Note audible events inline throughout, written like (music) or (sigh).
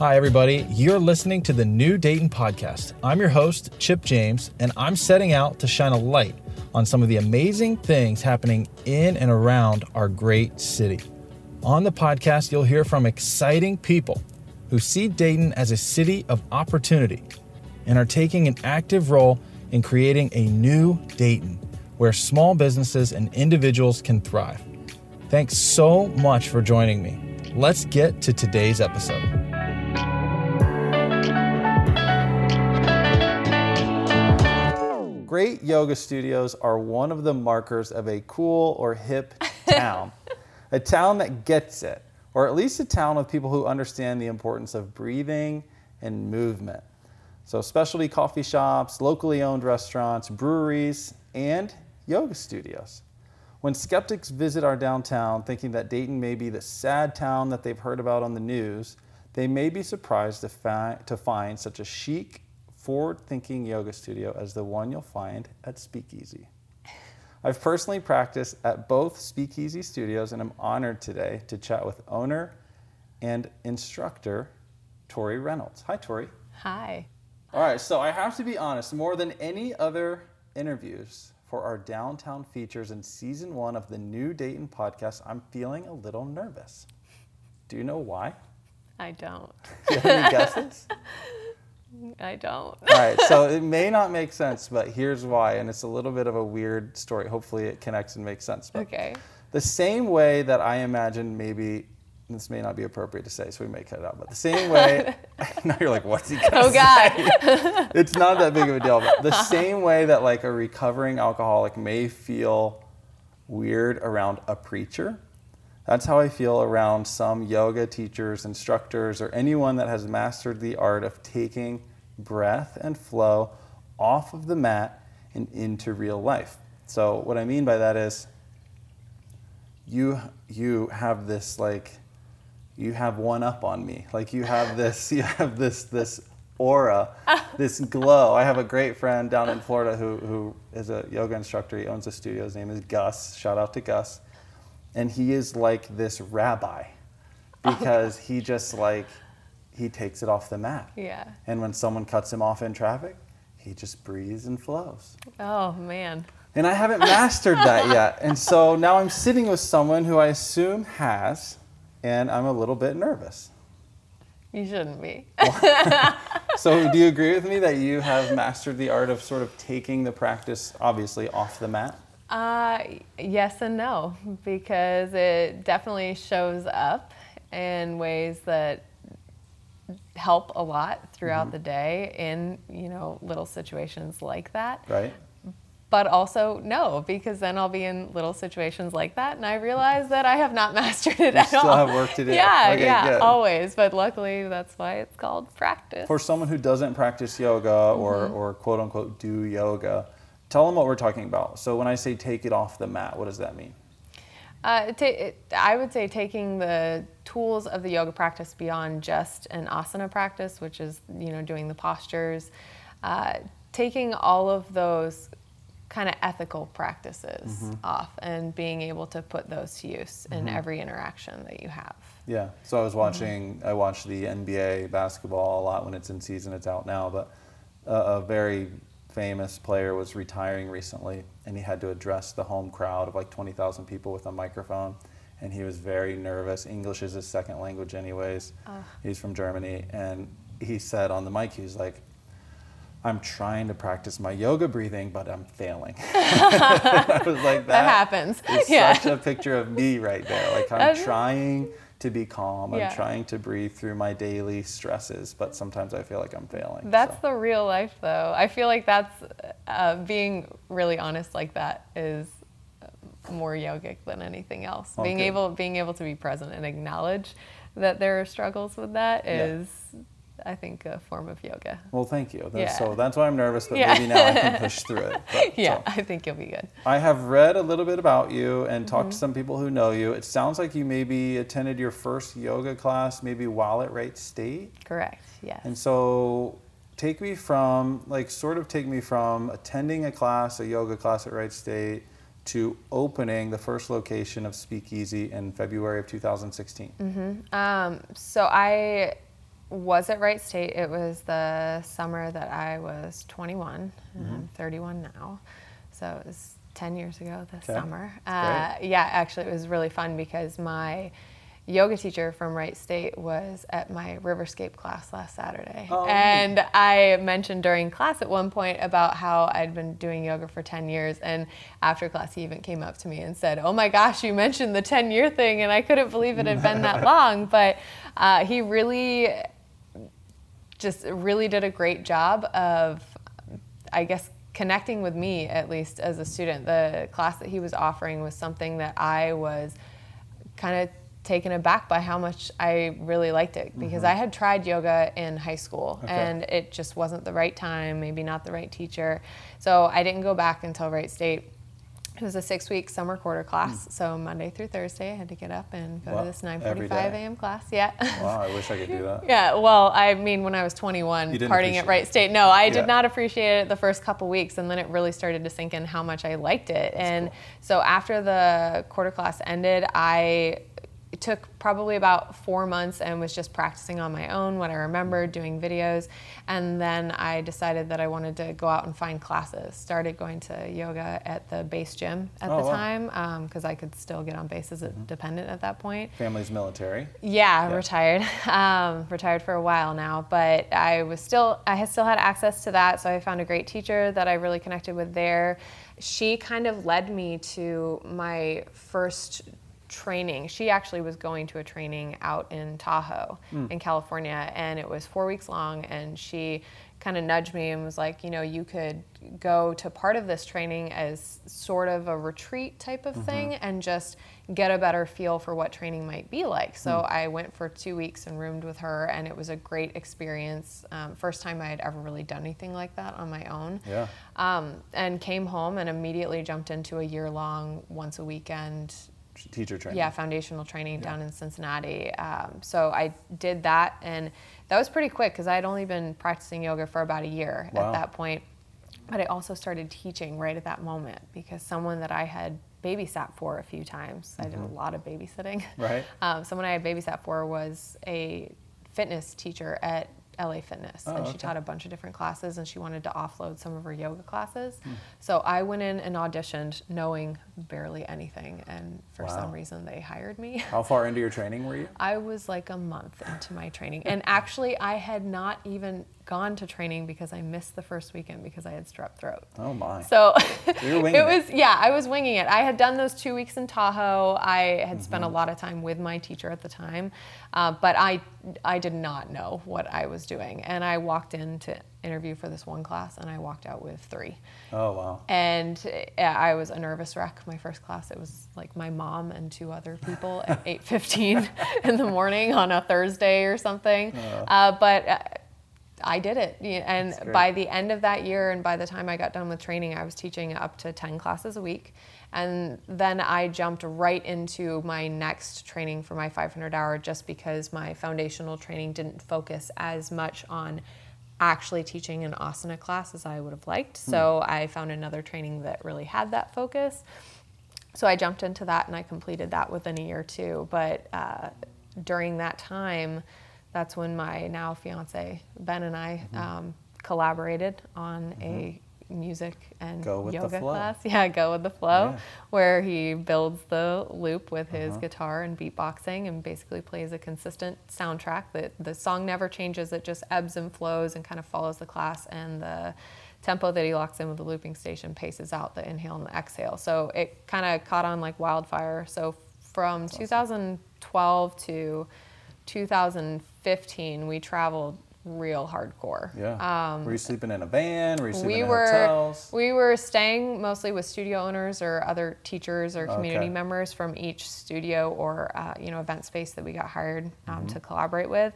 Hi, everybody. You're listening to the New Dayton Podcast. I'm your host, Chip James, and I'm setting out to shine a light on some of the amazing things happening in and around our great city. On the podcast, you'll hear from exciting people who see Dayton as a city of opportunity and are taking an active role in creating a new Dayton where small businesses and individuals can thrive. Thanks so much for joining me. Let's get to today's episode. Great yoga studios are one of the markers of a cool or hip (laughs) town. a town that gets it, or at least a town of people who understand the importance of breathing and movement. So, specialty coffee shops, locally owned restaurants, breweries, and yoga studios. When skeptics visit our downtown thinking that Dayton may be the sad town that they've heard about on the news, they may be surprised to, fi- to find such a chic, forward thinking yoga studio as the one you'll find at Speakeasy. I've personally practiced at both Speakeasy studios and I'm honored today to chat with owner and instructor Tori Reynolds. Hi, Tori. Hi. All right, so I have to be honest, more than any other interviews for our downtown features in season one of the New Dayton podcast, I'm feeling a little nervous. Do you know why? I don't. Do you have any (laughs) guesses? I don't. All right, so (laughs) it may not make sense, but here's why, and it's a little bit of a weird story. Hopefully, it connects and makes sense. But Okay. The same way that I imagine maybe this may not be appropriate to say, so we may cut it out. But the same way, (laughs) (laughs) now you're like, what's he gonna Oh God. It's not that big of a deal. But the uh-huh. same way that like a recovering alcoholic may feel weird around a preacher, that's how I feel around some yoga teachers, instructors, or anyone that has mastered the art of taking breath and flow off of the mat and into real life. So what I mean by that is you you have this like you have one up on me. Like you have this (laughs) you have this this aura, this glow. I have a great friend down in Florida who who is a yoga instructor. He owns a studio. His name is Gus. Shout out to Gus. And he is like this rabbi because he just like he takes it off the mat. Yeah. And when someone cuts him off in traffic, he just breathes and flows. Oh man. And I haven't mastered that yet. And so now I'm sitting with someone who I assume has, and I'm a little bit nervous. You shouldn't be. (laughs) So, do you agree with me that you have mastered the art of sort of taking the practice, obviously, off the mat? Uh, yes and no, because it definitely shows up in ways that help a lot throughout Mm-hmm. the day in you know little situations like that. Right? But also no, because then I'll be in little situations like that, and I realize that I have not (laughs) mastered it You at still all. have work to do. Yeah, Okay, yeah, good. always. But luckily, that's why it's called practice. For someone who doesn't practice yoga or, Mm-hmm. or quote unquote do yoga, tell them what we're talking about. So, when I say take it off the mat, what does that mean? Uh, it, I would say taking the tools of the yoga practice beyond just an asana practice, which is you know doing the postures, uh, taking all of those kind of ethical practices off and being able to put those to use in every interaction that you have. Yeah. So I was watching. I watch the NBA basketball a lot when it's in season. It's out now, but a, a very famous player was retiring recently, and he had to address the home crowd of like twenty thousand people with a microphone, and he was very nervous. English is his second language, anyways. He's from Germany, and he said on the mic, he was like. I'm trying to practice my yoga breathing, but I'm failing. (laughs) I was like, That, that happens. it's yeah. such a picture of me right there. Like I'm trying to be calm. Yeah. I'm trying to breathe through my daily stresses, but sometimes I feel like I'm failing. That's so. the real life, though. I feel like that's uh, being really honest like that is more yogic than anything else. Being able being able to be present and acknowledge that there are struggles with that is Yeah. I think, a form of yoga. Well, thank you. That's, Yeah. So that's why I'm nervous, but Yeah. maybe now I can (laughs) push through it. But, Yeah, so. I think you'll be good. I have read a little bit about you and talked Mm-hmm. to some people who know you. It sounds like you maybe attended your first yoga class maybe while at Wright State. Correct. Yes. And so take me from, like, sort of take me from attending a class, a yoga class at Wright State, to opening the first location of Speakeasy in February of 2016. Um, so I was at Wright State. It was the summer that I was 21. Mm-hmm. I'm 31 now. So it was 10 years ago this Okay. summer. Uh, yeah, actually, it was really fun because my yoga teacher from Wright State was at my Riverscape class last Saturday. Oh, and I mentioned during class at one point about how I'd been doing yoga for 10 years. And after class, he even came up to me and said, Oh my gosh, you mentioned the 10 year thing. And I couldn't believe it had been that (laughs) long. But uh, he really just really did a great job of, I guess, connecting with me at least as a student. The class that he was offering was something that I was kind of taken aback by how much I really liked it because mm-hmm. I had tried yoga in high school Okay. and it just wasn't the right time, maybe not the right teacher. So I didn't go back until Wright State. It was a six week summer quarter class. Hmm. So Monday through Thursday, I had to get up and go Wow. to this 9:45 a.m. class. Yeah. Wow, I wish I could do that. (laughs) Yeah, well, I mean, when I was 21, partying at Wright. State, no, I Yeah. did not appreciate it the first couple weeks, and then it really started to sink in how much I liked it. and cool. so after the quarter class ended, I it took probably about four months and was just practicing on my own what I remembered, doing videos, and then I decided that I wanted to go out and find classes. Started going to yoga at the base gym at Oh, the wow. time because I could still get on base as a dependent at that point. Family's military. Yeah, Yeah. retired. (laughs) Um, retired for a while now, but I was still I had still had access to that, so I found a great teacher that I really connected with there. She kind of led me to my first training. She actually was going to a training out in Tahoe in California and it was 4 weeks long and she kind of nudged me and was like, you know, you could go to part of this training as sort of a retreat type of thing and just get a better feel for what training might be like. So I went for two weeks and roomed with her, and it was a great experience. Um, first time I had ever really done anything like that on my own. Yeah. Um, and came home and immediately jumped into a year long, once a weekend Teacher training. yeah, foundational training down in Cincinnati. Um, so I did that, and that was pretty quick because I had only been practicing yoga for about a year Wow. at that point. But I also started teaching right at that moment because someone that I had babysat for a few times, I did a lot of babysitting. Mm-hmm. Right. (laughs) Um, someone I had babysat for was a fitness teacher at LA Fitness, Oh, and she okay. taught a bunch of different classes, and she wanted to offload some of her yoga classes. Hmm. So I went in and auditioned, knowing barely anything, and for Wow. some reason they hired me. (laughs) How far into your training were you? I was like a month into my training, and actually I had not even gone to training because I missed the first weekend because I had strep throat. Oh my. So (laughs) you were winging it it. was yeah, I was winging it. I had done those two weeks in Tahoe. I had spent a Mm-hmm. lot of time with my teacher at the time, uh, but I I did not know what I was doing, and I walked in to interview for this one class, and I walked out with three. Oh wow. And uh, I was a nervous wreck. My first class, it was like my mom and two other people at (laughs) 8:15 (laughs) in the morning on a Thursday or something. Uh, but uh, I did it, and by the end of that year, and by the time I got done with training, I was teaching up to 10 classes a week. And then I jumped right into my next training for my 500 hour just because my foundational training didn't focus as much on actually teaching an asana class as I would have liked. So I found another training that really had that focus. So I jumped into that and I completed that within a year too. But uh, during that time, that's when my now fiance Ben and I Mm-hmm. um, collaborated on a music and Go with the yoga class. (laughs) Yeah, go with the flow, Yeah. where he builds the loop with his Uh-huh. guitar and beatboxing and basically plays a consistent soundtrack. That the song never changes; it just ebbs and flows and kind of follows the class and the tempo that he locks in with the looping station paces out the inhale and the exhale. So it kind of caught on like wildfire. So from 2012 to 2015, we traveled real hardcore. Yeah. were you sleeping in a van? Were you sleeping Um, We in were hotels? we were staying mostly with studio owners or other teachers or community Okay. members from each studio or uh, you know event space that we got hired um, Mm-hmm. to collaborate with.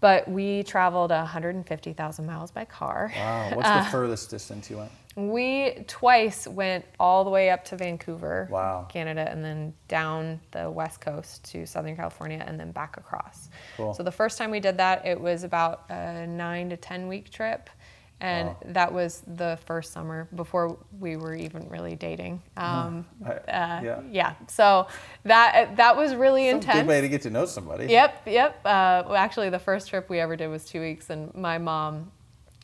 But we traveled 150,000 miles by car. Wow. What's Uh, the furthest distance you went? We twice went all the way up to Vancouver, Wow. Canada, and then down the west coast to Southern California, and then back across. Cool. So the first time we did that, it was about a nine to ten week trip, and Wow. that was the first summer before we were even really dating. Um, I- uh, yeah. yeah. So that that was really Some intense. good way to get to know somebody. Yep, yep. Uh, well, actually, the first trip we ever did was two weeks, and my mom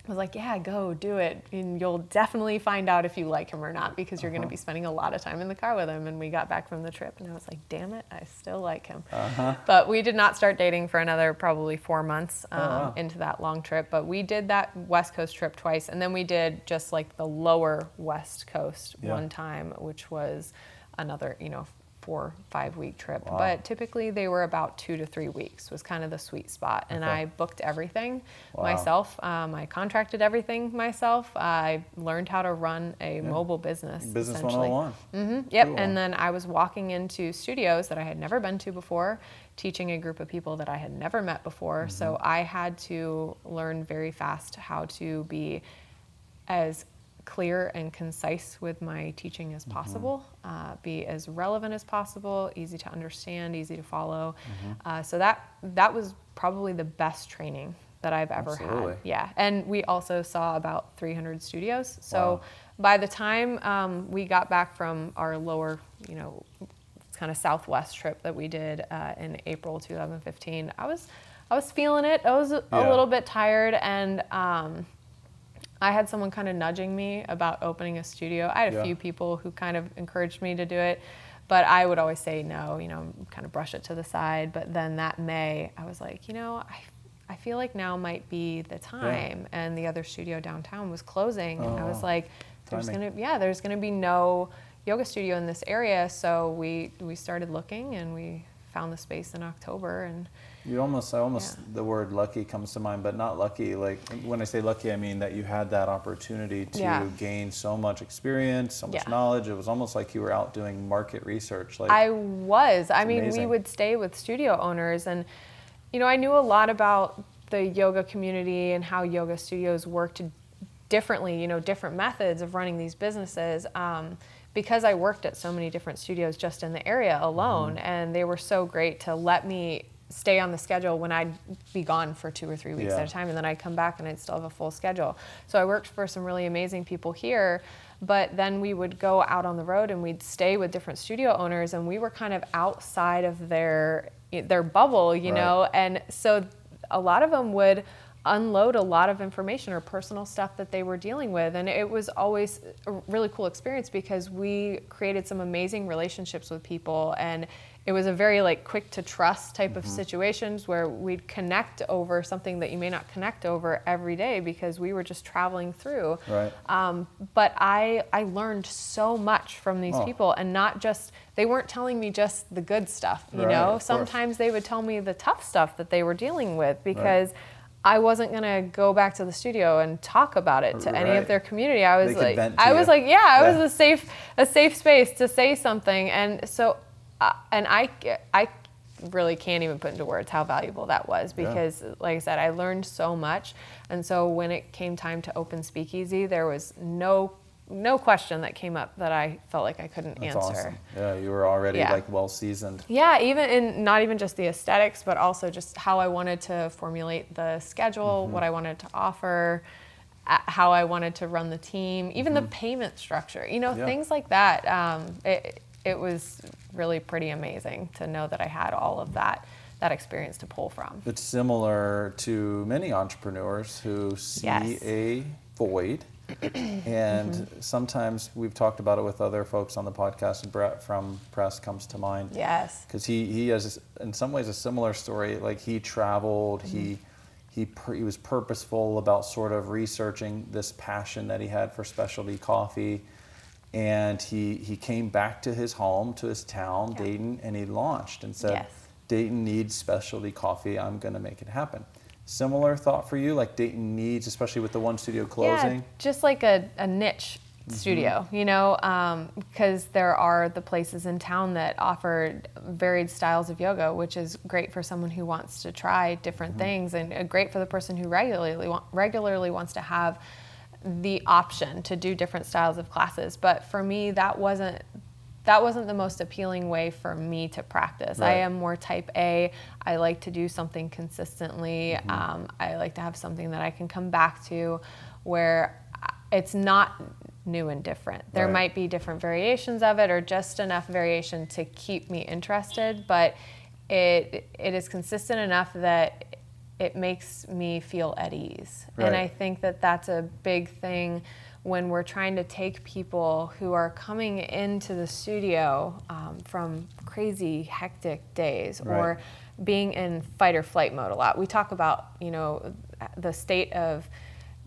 was like, "Yeah, go do it, and you'll definitely find out if you like him or not because you're going Uh-huh. to be spending a lot of time in the car with him." And we got back from the trip, and I was like, "Damn it, I still like him." Uh-huh. But we did not start dating for another probably four months um, Oh, wow. into that long trip. But we did that West Coast trip twice, and then we did just like the lower West Coast Yeah. one time, which was another, you know, four five week trip. Wow. But typically they were about two to three weeks was kind of the sweet spot, and Okay. I booked everything Wow. myself. Um, I contracted everything myself. I learned how to run a mobile business. Business essentially. 101. hmm Yep. Cool. And then I was walking into studios that I had never been to before, teaching a group of people that I had never met before. So Mm-hmm. I had to learn very fast how to be as clear and concise with my teaching as possible, uh, be as relevant as possible, easy to understand, easy to follow. Uh, so that that was probably the best training that I've ever Absolutely. had. Yeah, and we also saw about 300 studios. So Wow. by the time um, we got back from our lower, you know, kind of southwest trip that we did uh, in April 2015, I was I was feeling it. I was a, Yeah. a little bit tired, and um, I had someone kind of nudging me about opening a studio. I had a Yeah. few people who kind of encouraged me to do it, but I would always say no, you know, kind of brush it to the side. But then that May, I was like, you know, I, I feel like now might be the time. And the other studio downtown was closing. and I Oh, was like, there's timing. gonna, yeah, there's gonna be no yoga studio in this area. So we we started looking and we found the space in October and. You almost, I almost, Yeah. the word lucky comes to mind, but not lucky. Like when I say lucky, I mean that you had that opportunity to Yeah. gain so much experience, so much Yeah. knowledge. It was almost like you were out doing market research. Like, I was. I mean, we would stay with studio owners, and you know, I knew a lot about the yoga community and how yoga studios worked differently. You know, different methods of running these businesses. Um, because I worked at so many different studios just in the area alone, Mm-hmm. and they were so great to let me stay on the schedule when I'd be gone for two or three weeks Yeah. at a time, and then I'd come back and I'd still have a full schedule. So I worked for some really amazing people here, but then we would go out on the road and we'd stay with different studio owners, and we were kind of outside of their their bubble, you Right. know, and so a lot of them would unload a lot of information or personal stuff that they were dealing with and it was always a really cool experience because we created some amazing relationships with people and it was a very like quick to trust type Mm-hmm. of situations where we'd connect over something that you may not connect over every day because we were just traveling through Right. um, but I, I learned so much from these Oh. people and not just they weren't telling me just the good stuff you Right, know course. sometimes they would tell me the tough stuff that they were dealing with because I wasn't gonna go back to the studio and talk about it to any of their community. I was like, I was like, yeah, I was a safe, a safe space to say something, and so, uh, and I, I really can't even put into words how valuable that was Yeah. because, like I said, I learned so much, and so when it came time to open Speakeasy, there was no, no question that came up that I felt like I couldn't that's answer. awesome. Yeah, you were already Yeah. like well seasoned. Yeah, even in not even just the aesthetics, but also just how I wanted to formulate the schedule, what I wanted to offer, how I wanted to run the team, even the payment structure. You know, Yeah. things like that. Um, it it was really pretty amazing to know that I had all of that that experience to pull from. It's similar to many entrepreneurs who see Yes. a void. and mm-hmm. sometimes we've talked about it with other folks on the podcast, and Brett from Press comes to mind. Yes. because he he has in some ways a similar story. Like he traveled, he mm-hmm. he pur- he was purposeful about sort of researching this passion that he had for specialty coffee, and he he came back to his home to his town, Yeah. Dayton, and he launched and said, Yes. Dayton needs specialty coffee. I'm going to make it happen. Similar thought for you, like Dayton needs, especially with the one studio closing. Yeah, just like a, a niche mm-hmm. studio, you know, um, because there are the places in town that offer varied styles of yoga, which is great for someone who wants to try different mm-hmm. things, and uh, great for the person who regularly regularly wants to have the option to do different styles of classes. But for me, that wasn't that wasn't the most appealing way for me to practice. I am more type A. I like to do something consistently. Um, I like to have something that I can come back to where it's not new and different. There Right. might be different variations of it or just enough variation to keep me interested, but it it is consistent enough that it makes me feel at ease. And I think that that's a big thing when we're trying to take people who are coming into the studio um, from crazy hectic days or being in fight or flight mode a lot. We talk about, you know, the state of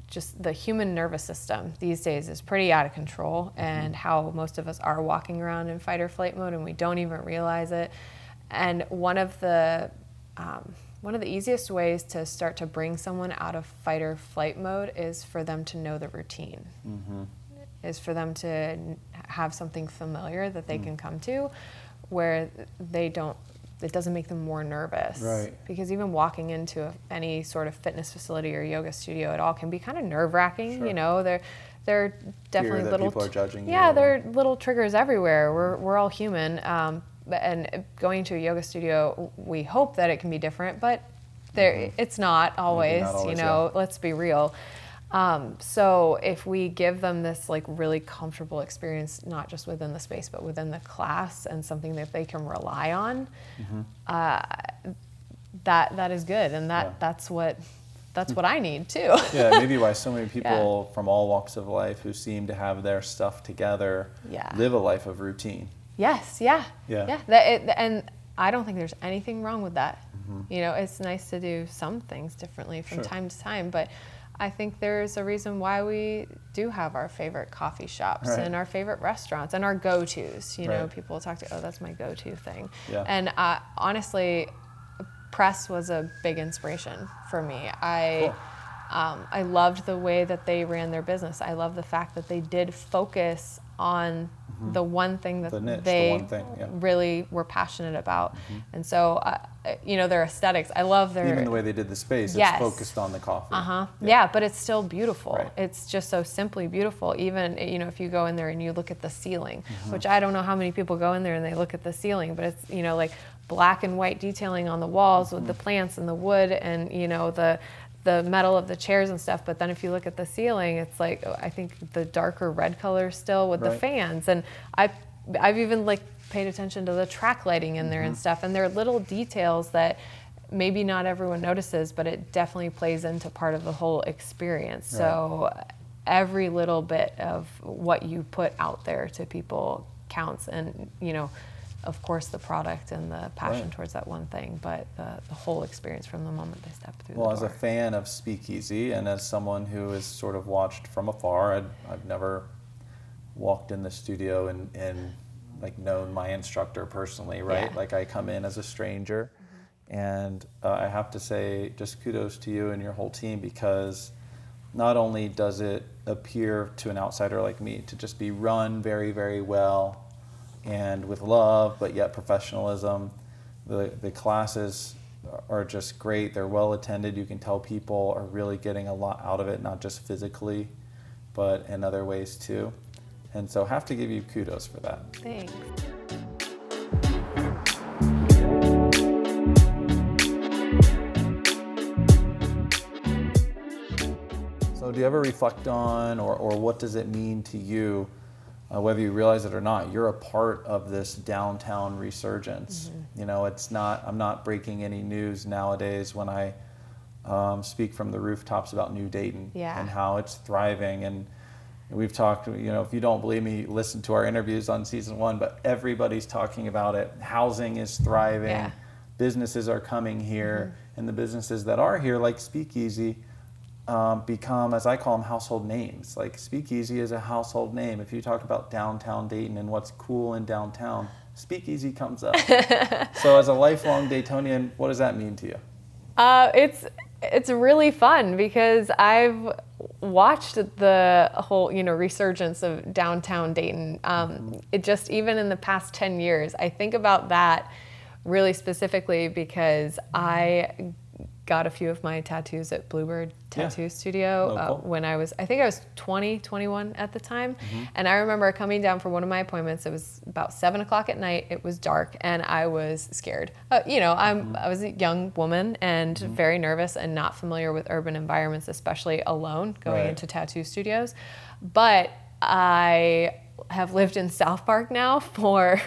just the human nervous system these days is pretty out of control and how most of us are walking around in fight or flight mode and we don't even realize it. And one of the um, one of the easiest ways to start to bring someone out of fight or flight mode is for them to know the routine. Is for them to have something familiar that they Mm. can come to, where they don't. It doesn't make them more nervous. Right. Because even walking into any sort of fitness facility or yoga studio at all can be kind of nerve wracking. Sure. You know, they're they're definitely that little. people are judging you Yeah, and- they're little triggers everywhere. We're we're all human. Um, and going to a yoga studio, we hope that it can be different, but there it's not always. Mm-hmm. always, you know, yeah. let's be real. Um, so if we give them this like really comfortable experience, not just within the space, but within the class, and something that they can rely on, Mm-hmm. uh, that that is good, and that Yeah. that's what that's what I need too. (laughs) yeah, maybe why so many (laughs) people from all walks of life who seem to have their stuff together Yeah. live a life of routine. Yes, yeah, Yeah. yeah. That it, and I don't think there's anything wrong with that. Mm-hmm. You know, it's nice to do some things differently from Sure. time to time, but I think there's a reason why we do have our favorite coffee shops Right. and our favorite restaurants and our go-tos. You know, Right. people talk to, oh, that's my go-to thing. Yeah. And uh, honestly, press was a big inspiration for me. I. Um, I loved the way that they ran their business. I love the fact that they did focus on the one thing that Mm-hmm. The niche, they one thing, yeah. really were passionate about. And so, uh, you know, their aesthetics. I love their. Even the way they did the space, Yes. it's focused on the coffee. Uh huh. Yeah. but it's still beautiful. Right. It's just so simply beautiful. Even you know, if you go in there and you look at the ceiling, Mm-hmm. which I don't know how many people go in there and they look at the ceiling, but it's you know like black and white detailing on the walls with the Mm-hmm. plants and the wood and you know the the metal of the chairs and stuff. But then if you look at the ceiling, it's like oh, I think the darker red color still with the fans. And I I've even like paid attention to the track lighting in there and Mm-hmm. stuff. And there are little details that maybe not everyone notices, but it definitely plays into part of the whole experience. So every little bit of what you put out there to people counts, and you know, of course, the product and the passion Right. towards that one thing, but the, the whole experience from the moment they step through Well, as a fan of Speakeasy and as someone who has sort of watched from afar, I'd, I've never walked in the studio and, and like known my instructor personally, right? Yeah. Like I come in as a stranger, and uh, I have to say just kudos to you and your whole team because not only does it appear to an outsider like me to just be run very, very well and with love, but yet professionalism. The, the classes are just great. They're well attended. You can tell people are really getting a lot out of it, not just physically, but in other ways too. And so, have to give you kudos for that. Thanks. So, do you ever reflect on, or, or what does it mean to you, uh, whether you realize it or not? You're a part of this downtown resurgence. You know, it's not, I'm not breaking any news nowadays when I um, speak from the rooftops about New Dayton Yeah. and how it's thriving. And we've talked, you know, if you don't believe me, listen to our interviews on season one, but everybody's talking about it. Housing is thriving, Yeah. businesses are coming here, and the businesses that are here, like Speakeasy, um, become, as I call them, household names. Like Speakeasy is a household name. If you talk about downtown Dayton and what's cool in downtown, Speakeasy comes up. (laughs) so, as a lifelong Daytonian, what does that mean to you? Uh, it's it's really fun because I've watched the whole you know resurgence of downtown Dayton. Um, it just even in the past ten years, I think about that really specifically because I got a few of my tattoos at Bluebird Yeah. Tattoo Studio uh, when I was, I think I was 20, 21 at the time. And I remember coming down for one of my appointments. It was about seven o'clock at night. It was dark and I was scared. Uh, you know, I'm, I was a young woman and very nervous and not familiar with urban environments, especially alone going Right. into tattoo studios. But I have lived in South Park now (laughs) for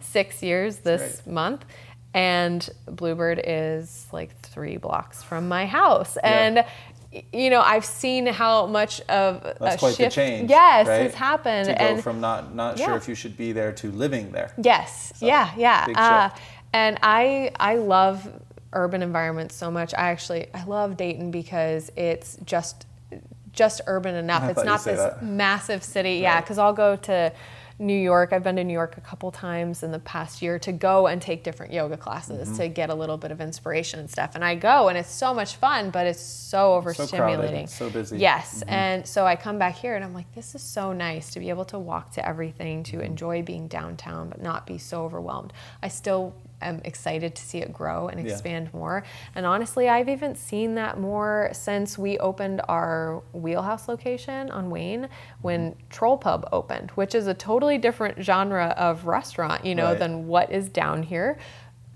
six years this month. And Bluebird is like three blocks from my house. And, y- you know, I've seen how much of That's a quite shift, the change. yes, right? has happened. To go and from not not Yeah. sure if you should be there to living there. Yes. yeah. Yeah. big Uh, and I I love urban environments so much. I actually I love Dayton because it's just just urban enough. I it's not this that. massive city. Yeah. Because I'll go to New York. I've been to New York a couple times in the past year to go and take different yoga classes Mm-hmm. to get a little bit of inspiration and stuff. And I go and it's so much fun, but it's so So crowded, overstimulating. so busy. Yes. And so I come back here and I'm like, this is so nice to be able to walk to everything, to enjoy being downtown, but not be so overwhelmed. I still am excited to see it grow and Yeah. expand more. And honestly, I've even seen that more since we opened our wheelhouse location on Wayne when mm-hmm. Troll Pub opened, which is a totally different genre of restaurant, you know, Right. than what is down here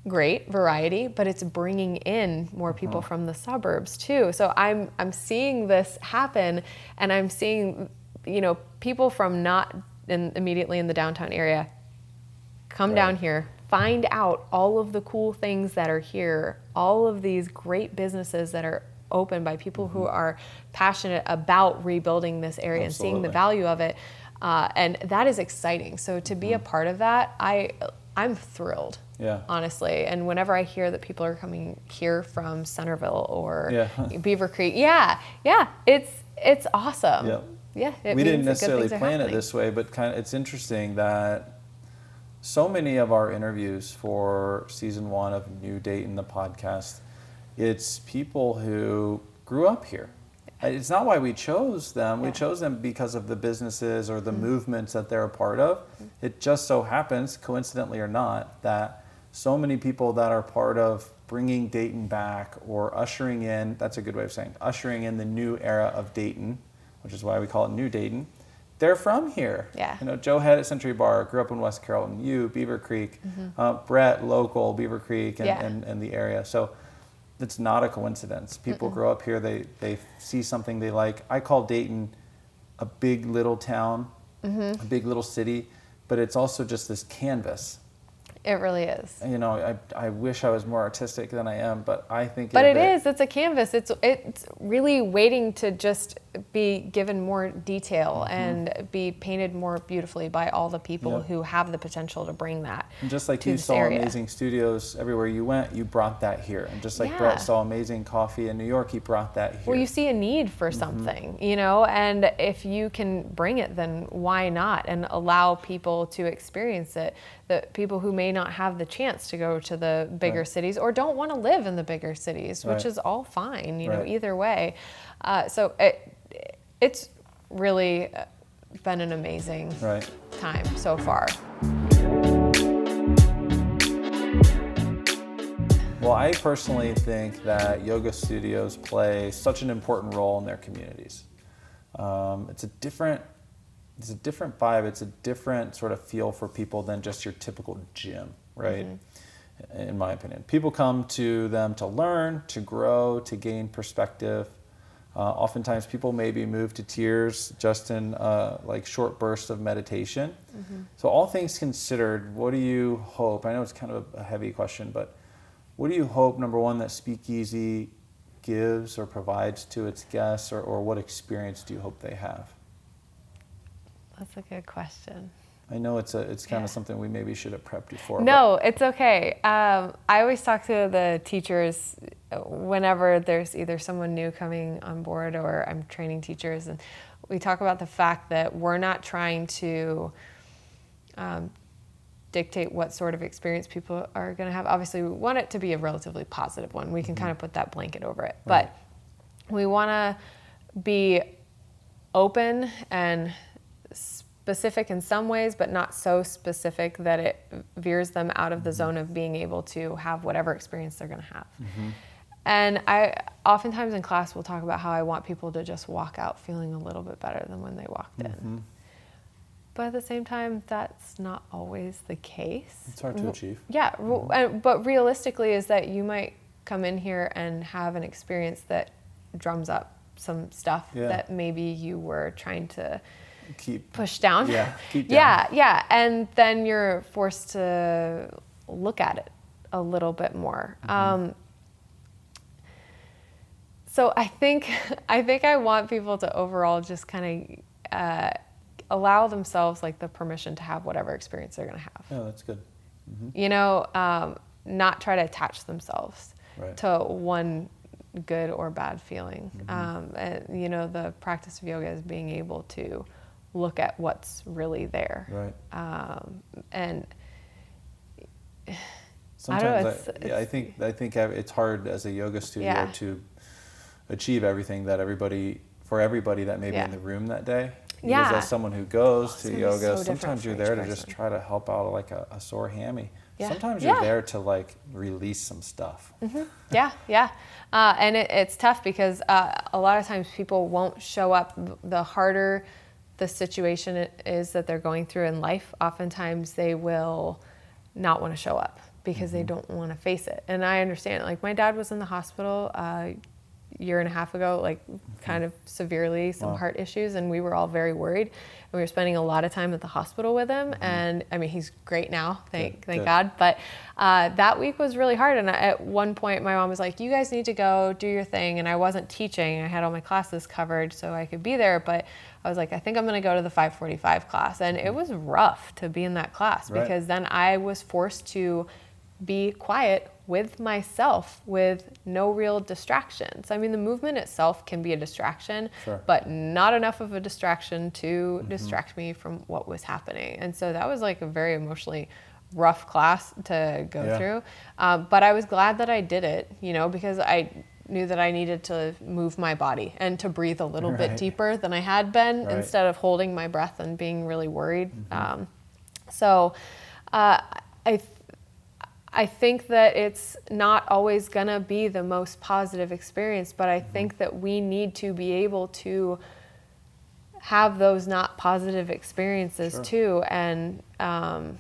great variety, but it's bringing in more mm-hmm. people from the suburbs too. So I'm I'm seeing this happen, and I'm seeing you know people from not in, immediately in the downtown area come Right. down here, find out all of the cool things that are here, all of these great businesses that are open by people who are passionate about rebuilding this area and seeing the value of it. Uh, and that is exciting. So to be a part of that, I I'm thrilled Yeah. honestly. And whenever I hear that people are coming here from Centerville or Yeah. (laughs) Beavercreek, yeah, yeah, it's it's awesome. Yeah, it we didn't necessarily plan it this way, but kind of it's interesting that so many of our interviews for season one of New Dayton, the podcast, it's people who grew up here. It's not why we chose them. We Yeah. Mm-hmm. chose them because of the businesses or the movements that they're a part of. It just so happens, coincidentally or not, that so many people that are part of bringing Dayton back or ushering in, that's a good way of saying, ushering in the new era of Dayton, which is why we call it New Dayton, they're from here. Yeah. You know, Joe Head at Century Bar grew up in West Carrollton. You, Beavercreek. Uh, Brett, local, Beavercreek and, Mm-hmm. Yeah. and, and the area. So it's not a coincidence. People grow up here, they, they see something they like. I call Dayton a big little town, Mm-hmm. a big little city, but it's also just this canvas. It really is. You know, I, I wish I was more artistic than I am, but I think But it is. It's a canvas. It's it's really waiting to just be given more detail Mm-hmm. and be painted more beautifully by all the people Yep. who have the potential to bring that. And just like you saw area. amazing studios everywhere you went, you brought that here. And just like Yeah. Brett saw amazing coffee in New York, he brought that here. Well, you see a need for Mm-hmm. something, you know, and if you can bring it, then why not? And allow people to experience it. The people who may not have the chance to go to the bigger Right. cities or don't want to live in the bigger cities, which Right. is all fine, you know, either way. Uh, so it, it's really uh, been an amazing right. time so far. Well, I personally think that yoga studios play such an important role in their communities. Um, it's a different, it's a different vibe. It's a different sort of feel for people than just your typical gym, right? In my opinion, people come to them to learn, to grow, to gain perspective. Uh, oftentimes, people may be moved to tears just in uh, like short bursts of meditation. So, all things considered, what do you hope? I know it's kind of a heavy question, but what do you hope, number one, that Speakeasy gives or provides to its guests, or, or what experience do you hope they have? That's a good question. I know it's a it's kind Yeah. of something we maybe should have prepped you for. No, it's okay. Um, I always talk to the teachers whenever there's either someone new coming on board or I'm training teachers, and we talk about the fact that we're not trying to um, dictate what sort of experience people are going to have. Obviously, we want it to be a relatively positive one. We can kind of put that blanket over it, Right. but we want to be open and specific in some ways, but not so specific that it veers them out of the mm-hmm. zone of being able to have whatever experience they're going to have. Mm-hmm. and I oftentimes in class will talk about how I want people to just walk out feeling a little bit better than when they walked in. Mm-hmm. But at the same time, that's not always the case. It's hard to achieve. Yeah, mm-hmm. and- but realistically, is that you might come in here and have an experience that drums up some stuff Yeah. that maybe you were trying to Keep push down. Yeah, keep (laughs) down. yeah, yeah, and then you're forced to look at it a little bit more. Mm-hmm. Um, so I think (laughs) I think I want people to overall just kind of uh, allow themselves like the permission to have whatever experience they're going to have Yeah, that's good. you know, um, not try to attach themselves Right. to one good or bad feeling. Mm-hmm. Um, and, you know, the practice of yoga is being able to look at what's really there. Right. Um, and Sometimes know, I, it's- yeah, I think I think it's hard as a yoga studio Yeah. to achieve everything that everybody for everybody that may be Yeah. in the room that day. Because as someone who goes it's to yoga, so sometimes you're there to just try to help out like a, a sore hammy. Yeah. Sometimes you're Yeah. there to like release some stuff. yeah, yeah. Uh, and it, it's tough because uh, a lot of times people won't show up. The harder the situation is that they're going through in life, oftentimes they will not want to show up because they don't want to face it. And I understand. Like my dad was in the hospital uh, a year and a half ago, like kind of severely, some Wow. heart issues, and we were all very worried. And we were spending a lot of time at the hospital with him. And I mean, he's great now, thank Good, thank good. God. But uh, that week was really hard. And I, at one point, my mom was like, "You guys need to go do your thing." And I wasn't teaching; I had all my classes covered, so I could be there. But I was like, "I think I'm going to go to the 5:45 class," and it was rough to be in that class Right. because then I was forced to be quiet with myself with no real distractions. I mean, the movement itself can be a distraction, Sure. but not enough of a distraction to distract me from what was happening. And so that was like a very emotionally rough class to go Yeah. through. Um, but I was glad that I did it, you know, because I knew that I needed to move my body and to breathe a little bit deeper than I had been Right. instead of holding my breath and being really worried. Um, so uh, I, I think that it's not always going to be the most positive experience, but I think that we need to be able to have those not positive experiences Sure. too. And um,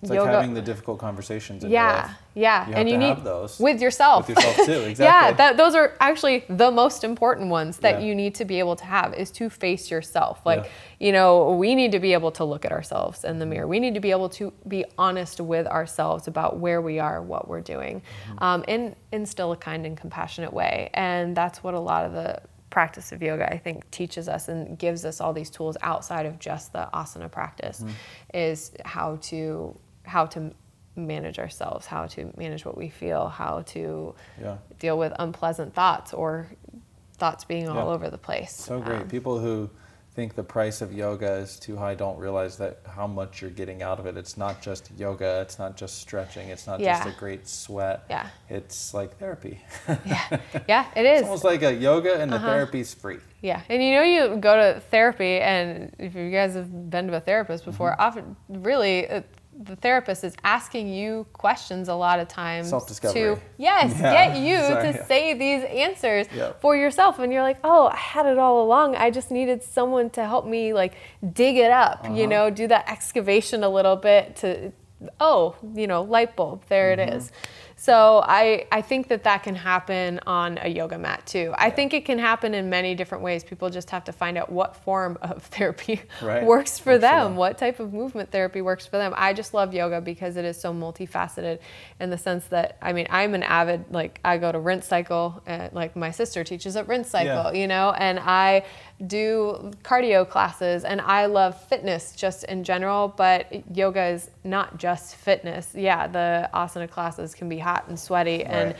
It's like having the difficult conversations in yeah, life. yeah, You and you need those with yourself. with yourself too, (laughs) yeah, exactly. that, those are actually the most important ones that Yeah. you need to be able to have is to face yourself. Like, Yeah. you know, we need to be able to look at ourselves in the mirror. We need to be able to be honest with ourselves about where we are, what we're doing, Mm-hmm. um, and instill a kind and compassionate way. And that's what a lot of the practice of yoga, I think, teaches us and gives us all these tools outside of just the asana practice, Mm-hmm. is how to how to manage ourselves, how to manage what we feel, how to Yeah. deal with unpleasant thoughts or thoughts being all Yeah. over the place. So great. Um, People who think the price of yoga is too high don't realize that how much you're getting out of it. It's not just yoga, it's not just stretching, it's not just a great sweat. Yeah. It's like therapy. yeah, (laughs) yeah, it it's almost like a yoga and the Uh-huh. therapy's free. Yeah, and you know you go to therapy, and if you guys have been to a therapist before, Mm-hmm. often really the therapist is asking you questions a lot of times to yes Yeah, get you (laughs) sorry, to yeah. say these answers Yep. for yourself, and you're like, oh, I had it all along. I just needed someone to help me like dig it up, you Uh-huh. know, do that excavation a little bit to oh, you know, light bulb, there it Mm-hmm. is. So I, I think that that can happen on a yoga mat too. I think it can happen in many different ways. People just have to find out what form (laughs) of therapy Right. works for Works them, them. what type of movement therapy works for them. I just love yoga because it is so multifaceted in the sense that, I mean, I'm an avid, like, I go to Rinse Cycle, and, like, my sister teaches at Rinse Cycle, Yeah. you know, and I do cardio classes and I love fitness just in general, but yoga is not just fitness. Yeah, the asana classes can be hot and sweaty and Right.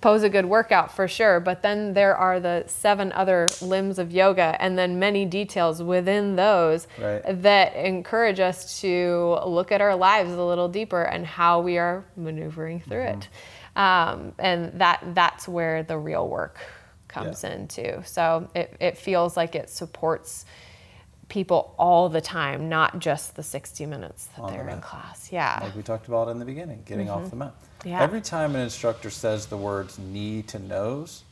pose a good workout for sure, but then there are the seven other limbs of yoga and then many details within those Right. that encourage us to look at our lives a little deeper and how we are maneuvering through it. Um, and that that's where the real work comes Yeah. in too. So it, it feels like it supports people all the time, not just the 60 minutes that On they're in class. Yeah. Like we talked about in the beginning, getting off the mat. Yeah. Every time an instructor says the words knee to nose,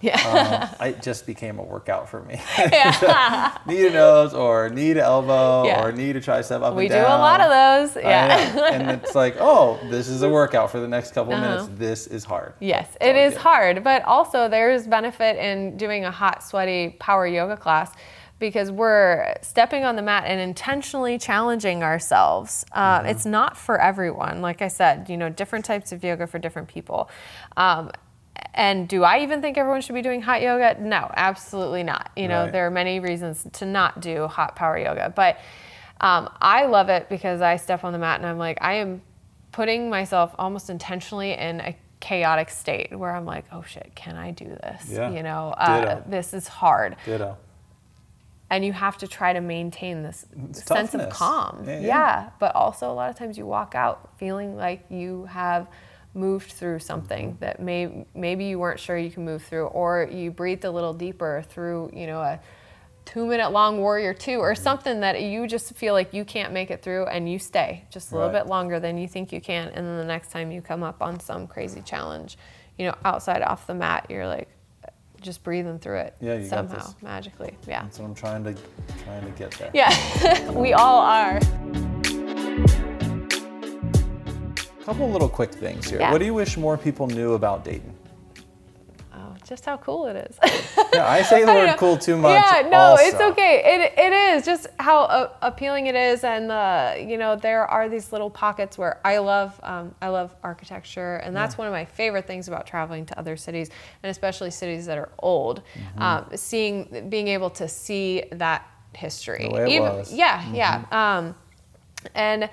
yeah. um, (laughs) it just became a workout for me. yeah. (laughs) knee to nose or knee to elbow Yeah. or knee to tricep up we and do down. a lot of those. Yeah. and it's like, oh, this is a workout for the next couple of Uh-huh. minutes. This is hard. Yes, That's it is hard, but also there's benefit in doing a hot, sweaty power yoga class because we're stepping on the mat and intentionally challenging ourselves. Uh, It's not for everyone. Like I said, you know, different types of yoga for different people. Um, and do I even think everyone should be doing hot yoga? No, absolutely not. You know, Right. there are many reasons to not do hot power yoga, but um, I love it because I step on the mat and I'm like, I am putting myself almost intentionally in a chaotic state where I'm like, oh shit, can I do this? Yeah. You know, uh, this is hard. Ditto. And you have to try to maintain this It's sense of calm. Yeah, Yeah, yeah. But also, a lot of times you walk out feeling like you have moved through something Mm-hmm. that may, maybe you weren't sure you can move through, or you breathed a little deeper through, you know, a two minute long warrior two or something that you just feel like you can't make it through and you stay just a little Right. bit longer than you think you can and then the next time you come up on some crazy challenge you know outside off the mat you're like just breathing through it Yeah, somehow magically yeah That's what I'm trying to trying to get there. yeah (laughs) we all are couple little quick things here. Yeah. What do you wish more people knew about Dayton? Just how cool it is Yeah, I say (laughs) the word cool too much. Yeah, no, also. it's okay. It, it is just how uh, appealing it is, and the you know there are these little pockets where I love um, I love architecture, and that's one of my favorite things about traveling to other cities, and especially cities that are old. Mm-hmm. Um, seeing being able to see that history, it was. Mm-hmm. yeah, yeah, um, and.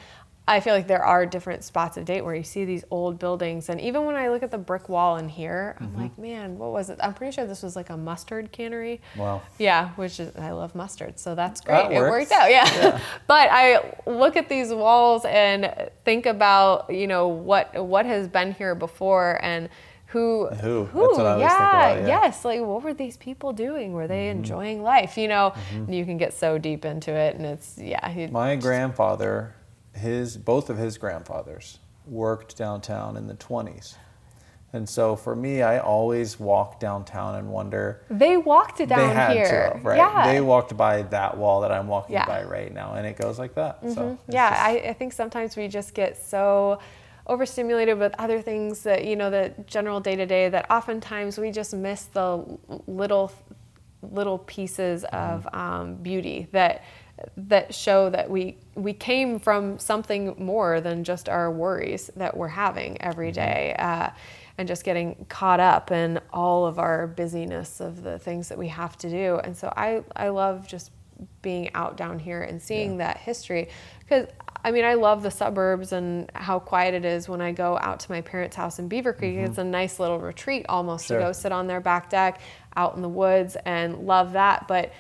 I feel like there are different spots of date where you see these old buildings, and even when I look at the brick wall in here, Mm-hmm. I'm like, man, what was it? I'm pretty sure this was like a mustard cannery. Wow. Yeah, which is I love mustard, so that's That great. it worked out, yeah. (laughs) but I look at these walls and think about you know what what has been here before and who Who? That's what I always think yeah, about, yeah. yes, like what were these people doing? Were they Mm-hmm. enjoying life? You know, you can get so deep into it, and it's yeah. My grandfather, his both of his grandfathers worked downtown in the 20s. And so for me, I always walk downtown and wonder they walked it down they had here, to, right? yeah. They walked by that wall that I'm walking Yeah. by right now, and it goes like that. Mm-hmm. yeah, just- I, I think sometimes we just get so overstimulated with other things that you know the general day to day that oftentimes we just miss the little little pieces of um, beauty that that show that we we came from something more than just our worries that we're having every day. Uh, and just getting caught up in all of our busyness of the things that we have to do. And so I, I love just being out down here and seeing that history because I mean I love the suburbs and how quiet it is when I go out to my parents' house in Beavercreek. It's a nice little retreat almost Sure. to go sit on their back deck out in the woods and love that. But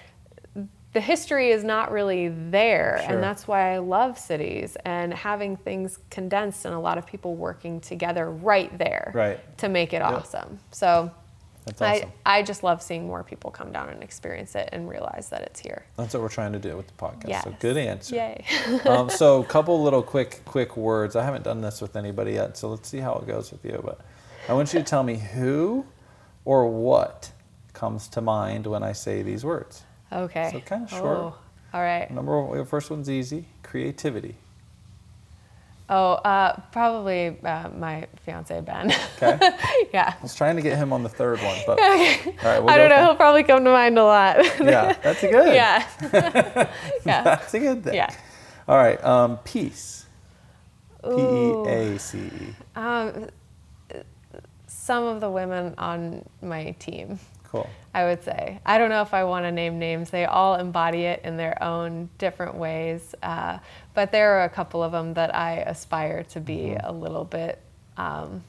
the history is not really there Sure. and that's why I love cities and having things condensed and a lot of people working together right there Right. to make it awesome. So That's awesome. I, I just love seeing more people come down and experience it and realize that it's here. That's what we're trying to do with the podcast. So good answer. Yay. (laughs) um, so a couple little quick quick words. I haven't done this with anybody yet, so let's see how it goes with you. But I want you to tell me who or what comes to mind when I say these words. Okay. So kinda short. Oh, all right. Number one, the first one's easy. Creativity. Oh, uh, probably uh, my fiance Ben. Okay. (laughs) yeah. I was trying to get him on the third one, but (laughs) all right. We'll I don't know. He'll probably come to mind a lot. Yeah, that's a good. yeah. (laughs) yeah. That's a good thing. Yeah. All right. Um, peace. P E. A C E. Um, some of the women on my team, Cool. I would say. I don't know if I want to name names. They all embody it in their own different ways. Uh, but there are a couple of them that I aspire to be Mm-hmm. a little bit, um,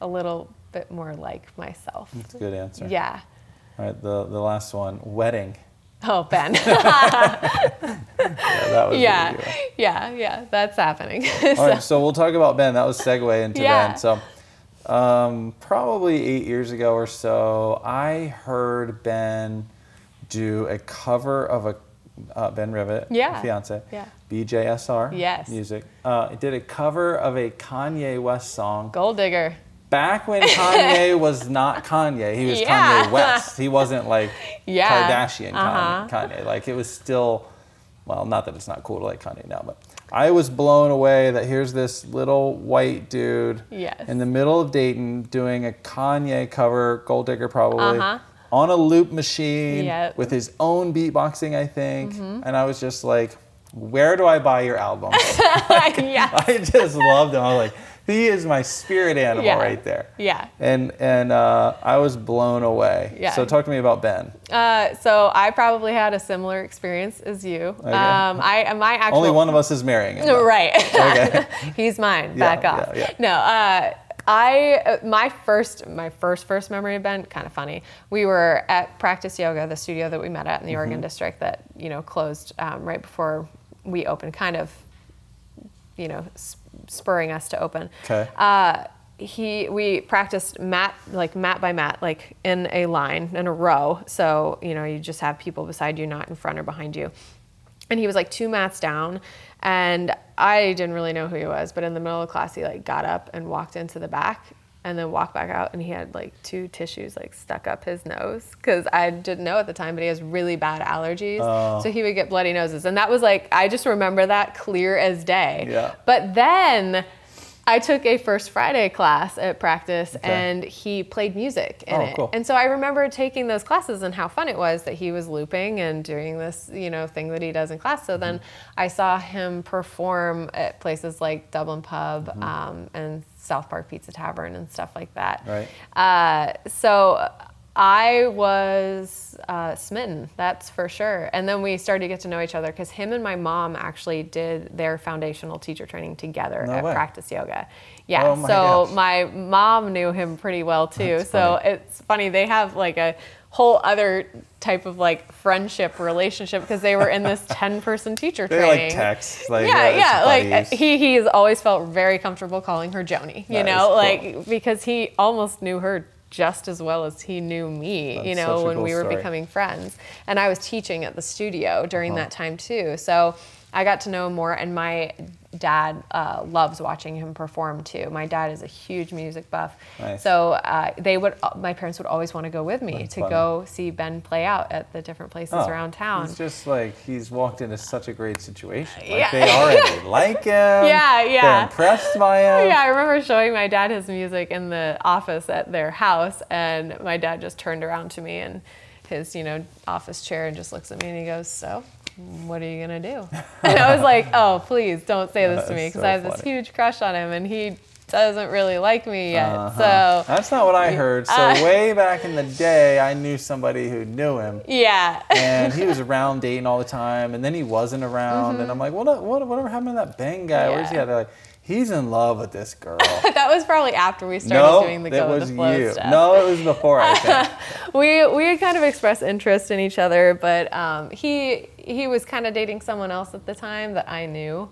a little bit more like myself. That's a good answer. Yeah. All right. The the last one. Wedding. Oh, Ben. (laughs) Yeah, that was yeah. the easy one. Yeah. Yeah. That's happening. All right, (laughs) so we'll talk about Ben. That was segue into Yeah. Ben. So, um, probably eight years ago or so, I heard Ben do a cover of a uh, Ben Rivet, Yeah. fiance. Yeah. BJSR. Yes. Music. Uh, did a cover of a Kanye West song Gold digger. back when (laughs) Kanye was not Kanye. He was Yeah. Kanye West. He wasn't like Yeah. Kardashian Uh-huh. Kanye, Kanye. Like it was still, well, not that it's not cool to like Kanye now, but I was blown away that here's this little white dude Yes. in the middle of Dayton doing a Kanye cover, Gold Digger probably, Uh-huh. on a loop machine Yep. Mm-hmm. with his own beatboxing, I think. And I was just like, where do I buy your album? (laughs) yeah. (laughs) I just loved him. I was like, he is my spirit animal Yeah. right there. Yeah. And and uh, I was blown away. Yeah. So talk to me about Ben. Uh, so I probably had a similar experience as you. Um, I my actual Only one of us is marrying him. though. (laughs) Right. Okay. (laughs) He's mine. Yeah, Back off. yeah, yeah. No. Uh, I my first my first first memory of Ben kind of funny. We were at Practice Yoga, the studio that we met at in the Mm-hmm. Oregon district that you know closed um, right before we opened, kind of you know s- spurring us to open. Okay. Uh, he we practiced mat like mat by mat like in a line in a row so you know you just have people beside you not in front or behind you and he was like two mats down and i didn't really know who he was but in the middle of class he like got up and walked into the back and then walked back out and he had like two tissues like stuck up his nose because i didn't know at the time but he has really bad allergies Oh. so he would get bloody noses and that was like i just remember that clear as day Yeah. but then I took a First Friday class at practice Okay. and he played music in Oh, it. cool. And so I remember taking those classes and how fun it was that he was looping and doing this, you know, thing that he does in class. So then Mm-hmm. I saw him perform at places like Dublin Pub Mm-hmm. um, and South Park Pizza Tavern and stuff like that. Right. Uh, so I was uh, smitten, that's for sure. And then we started to get to know each other because him and my mom actually did their foundational teacher training together No at way. Practice Yoga. Yeah. Oh my so gosh. my mom knew him pretty well too. That's so funny. it's funny they have like a whole other type of like friendship relationship because they were in this (laughs) 10 person teacher They training like text. Like, yeah, it's yeah. Like buddies. he he's always felt very comfortable calling her Joni. You That know, cool. like because he almost knew her just as well as he knew me. you know, when cool we were story. becoming friends, and I was teaching at the studio during Uh-huh. that time too. So I got to know him more, and my dad uh, loves watching him perform too. My dad is a huge music buff, Nice. so uh, they would. My parents would always want to go with me That's to funny. go see Ben play out at the different places Oh, around town. It's just like he's walked into such a great situation. Like Yeah. they already (laughs) like him. Yeah, yeah. They're yeah. impressed by (laughs) him. Yeah, I remember showing my dad his music in the office at their house, and my dad just turned around to me in his, you know, office chair and just looks at me and he goes, "So, what are you gonna do?" (laughs) And I was like, "Oh, please don't say this to me because so I have this huge crush on him, and he doesn't really like me yet." Uh-huh. So, That's not what I heard. So Uh, (laughs) way back in the day, I knew somebody who knew him. yeah. and he was (laughs) around dating all the time, and then he wasn't around, and I'm like, what, what, whatever happened to that Ben guy? Where's he Mm-hmm. Yeah. at? They're like, he's in love with this girl. that was probably after we started no, doing the go with was the flow you. stuff. No, it was before I think. we we had kind of expressed interest in each other, but um, he he was kind of dating someone else at the time that I knew.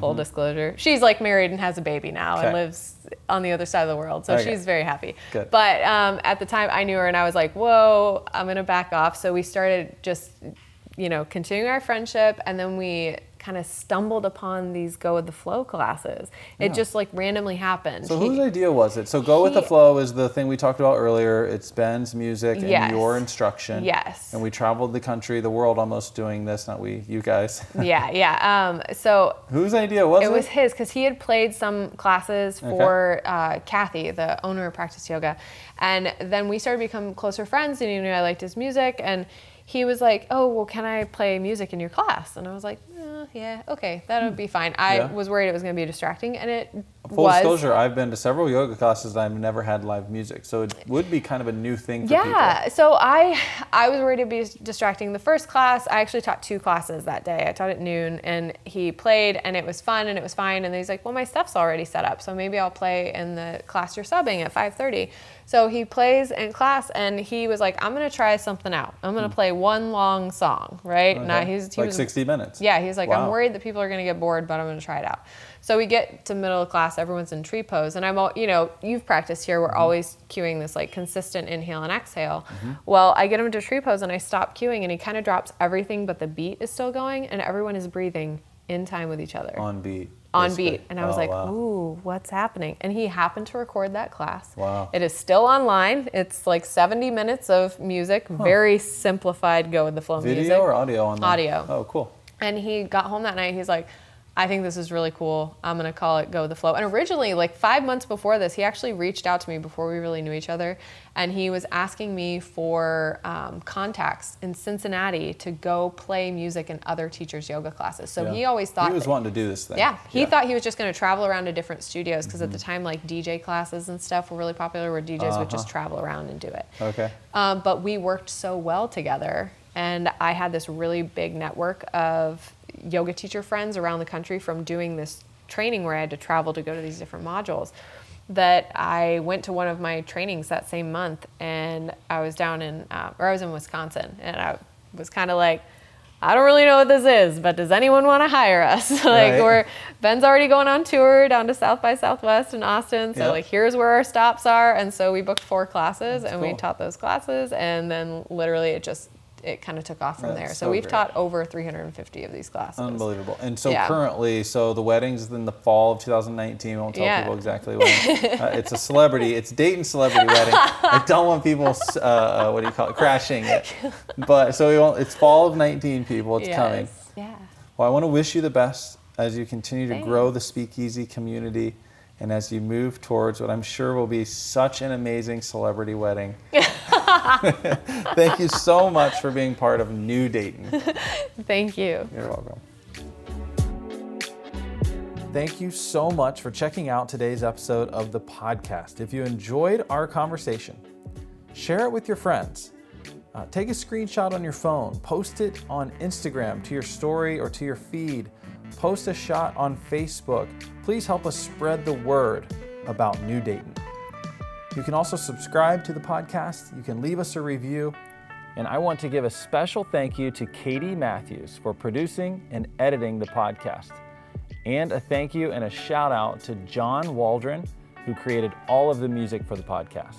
Full disclosure, she's like married and has a baby now Mm-hmm. Okay. and lives on the other side of the world, so Okay. she's very happy. Good. But um, at the time, I knew her, and I was like, "Whoa, I'm gonna back off." So we started just, you know, continuing our friendship, and then we kind of stumbled upon these go with the flow classes. It Yeah. just like randomly happened. So He- whose idea was it? So go with the flow is the thing we talked about earlier. It's Ben's music and Yes. your instruction. Yes. And we traveled the country, the world, almost doing this. Not we, you guys. (laughs) yeah, yeah. Um, so Whose idea was it? It was his because he had played some classes for uh, Kathy, the owner of Practice Yoga, and then we started to become closer friends. And he knew I liked his music, and he was like, "Oh, well, can I play music in your class?" And I was like, "Uh, "Yeah, okay, that would be fine." I Yeah. was worried it was going to be distracting, and it Full was. disclosure, I've been to several yoga classes and I've never had live music. So it would be kind of a new thing for people. Yeah, so I I was worried it'd be distracting. The first class, I actually taught two classes that day. I taught at noon, and he played, and it was fun, and it was fine. And then he's like, "Well, my stuff's already set up, so maybe I'll play in the class you're subbing at 5:30." So he plays in class, and he was like, "I'm gonna try something out. I'm gonna hmm. play one long song, right?" Now he's he like was 60 minutes. yeah, he's like, Wow. I'm worried that people are going to get bored, but I'm going to try it out. So we get to middle of class, everyone's in tree pose, and I'm all, you know, you've practiced here. We're mm-hmm. always cueing this like consistent inhale and exhale. Mm-hmm. Well, I get him into tree pose and I stop cueing, and he kind of drops everything, but the beat is still going, and everyone is breathing in time with each other On beat. On beat. And I was Oh, like, wow. ooh, what's happening? And he happened to record that class. Wow. It is still online. It's like 70 minutes of music, very simplified, go with the flow Video music. Video or audio on that? Audio. Oh, cool. And he got home that night. He's like, I think this is really cool. I'm gonna call it Go with the Flow. And originally, like five months before this, he actually reached out to me before we really knew each other, and he was asking me for um, contacts in Cincinnati to go play music in other teachers' yoga classes. So Yeah. he always thought he was that- wanting to do this thing. yeah, he thought he was just going to travel around to different studios because at the time, like DJ classes and stuff were really popular, where DJs would just travel around and do it. Okay. Um, but we worked so well together, and I had this really big network of yoga teacher friends around the country from doing this training where I had to travel to go to these different modules. That I went to one of my trainings that same month, and I was down in, uh, or I was in Wisconsin, and I was kind of like, I don't really know what this is, but does anyone want to hire us? (laughs) like, Right. we're Ben's already going on tour down to South by Southwest in Austin, so Yep. like here's where our stops are, and so we booked four classes, and we taught those classes, and then literally it just it kind of took off from That's there. So, so we've great. taught over 350 of these classes. Unbelievable. And so Yeah. currently, so the wedding's in the fall of 2019. We won't tell Yeah. people exactly when. (laughs) uh, it's a celebrity. It's Dayton celebrity wedding. I don't want people, uh, uh, what do you call it, crashing it. (laughs) But so we won't, it's fall of 19 people. It's Yes. coming. Yeah. Well, I want to wish you the best as you continue to Thanks. grow the Speakeasy community and as you move towards what I'm sure will be such an amazing celebrity wedding. (laughs) Thank you so much for being part of New Dayton. Thank you. You're welcome. Thank you so much for checking out today's episode of the podcast. If you enjoyed our conversation, share it with your friends. Uh, take a screenshot on your phone, post it on Instagram to your story or to your feed, post a shot on Facebook. Please help us spread the word about New Dayton. You can also subscribe to the podcast. You can leave us a review. And I want to give a special thank you to Katie Matthews for producing and editing the podcast. And a thank you and a shout out to John Waldron, who created all of the music for the podcast.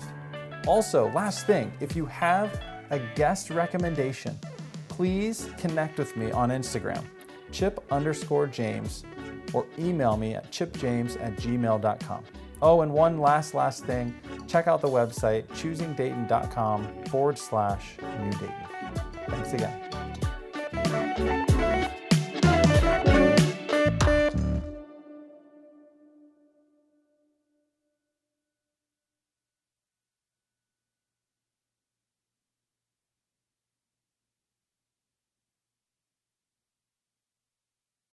Also, last thing, if you have a guest recommendation, please connect with me on Instagram, chip underscore James, or email me at chipjames at gmail.com. Oh, and one last, last thing check out the website choosingdayton.com forward slash new Dayton. Thanks again.